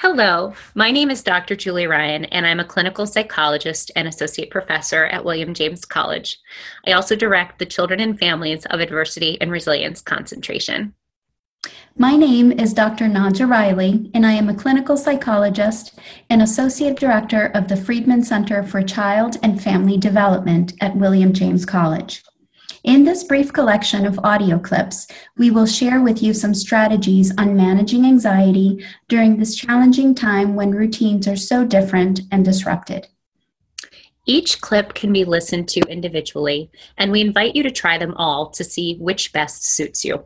Hello, my name is Dr. Julie Ryan, and I'm a clinical psychologist and associate professor at William James College. I also direct the Children and Families of Adversity and Resilience concentration. My name is Dr. Nadja Reilly, and I am a clinical psychologist and associate director of the Freedman Center for Child and Family Development at William James College. In this brief collection of audio clips, we will share with you some strategies on managing anxiety during this challenging time when routines are so different and disrupted. Each clip can be listened to individually, and we invite you to try them all to see which best suits you.